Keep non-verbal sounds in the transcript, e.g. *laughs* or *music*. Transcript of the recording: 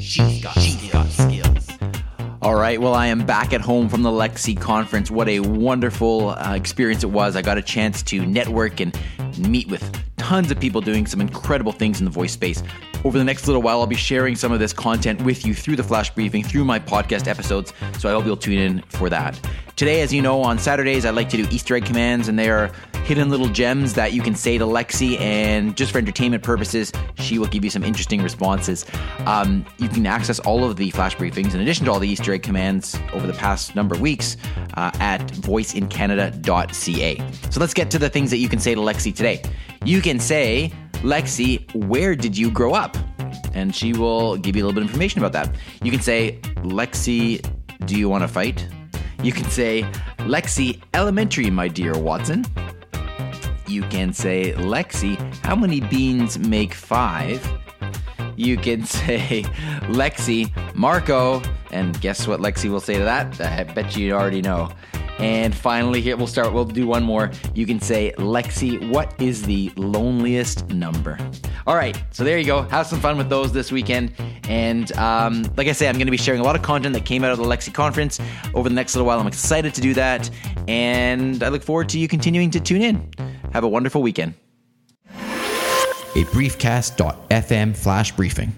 She's got, she's got skills. All right, well, I am back at home from the Lexi conference. What a wonderful uh, experience it was. I got a chance to network and meet with tons of people doing some incredible things in the voice space. Over the next little while, I'll be sharing some of this content with you through the flash briefing, through my podcast episodes, so I hope you'll tune in for that. Today, as you know, on Saturdays, I like to do Easter egg commands, and they are hidden little gems that you can say to Lexi, and just for entertainment purposes, she will give you some interesting responses. Um, you can access all of the flash briefings, in addition to all the Easter egg commands over the past number of weeks, uh, at voiceincanada.ca. So let's get to the things that you can say to Lexi today. You can say, Lexi, where did you grow up? And she will give you a little bit of information about that. You can say, Lexi, do you want to fight? You can say, Lexi, elementary, my dear Watson. You can say, Lexi, how many beans make five? You can *laughs* say, Lexi, Marco, and guess what Lexi will say to that? I bet you already know. And finally, here we'll start. We'll do one more. You can say, Lexi, what is the loneliest number? All right, so there you go. Have some fun with those this weekend. And um, like I say, I'm going to be sharing a lot of content that came out of the Lexi conference over the next little while. I'm excited to do that. And I look forward to you continuing to tune in. Have a wonderful weekend. A briefcast.fm flash briefing.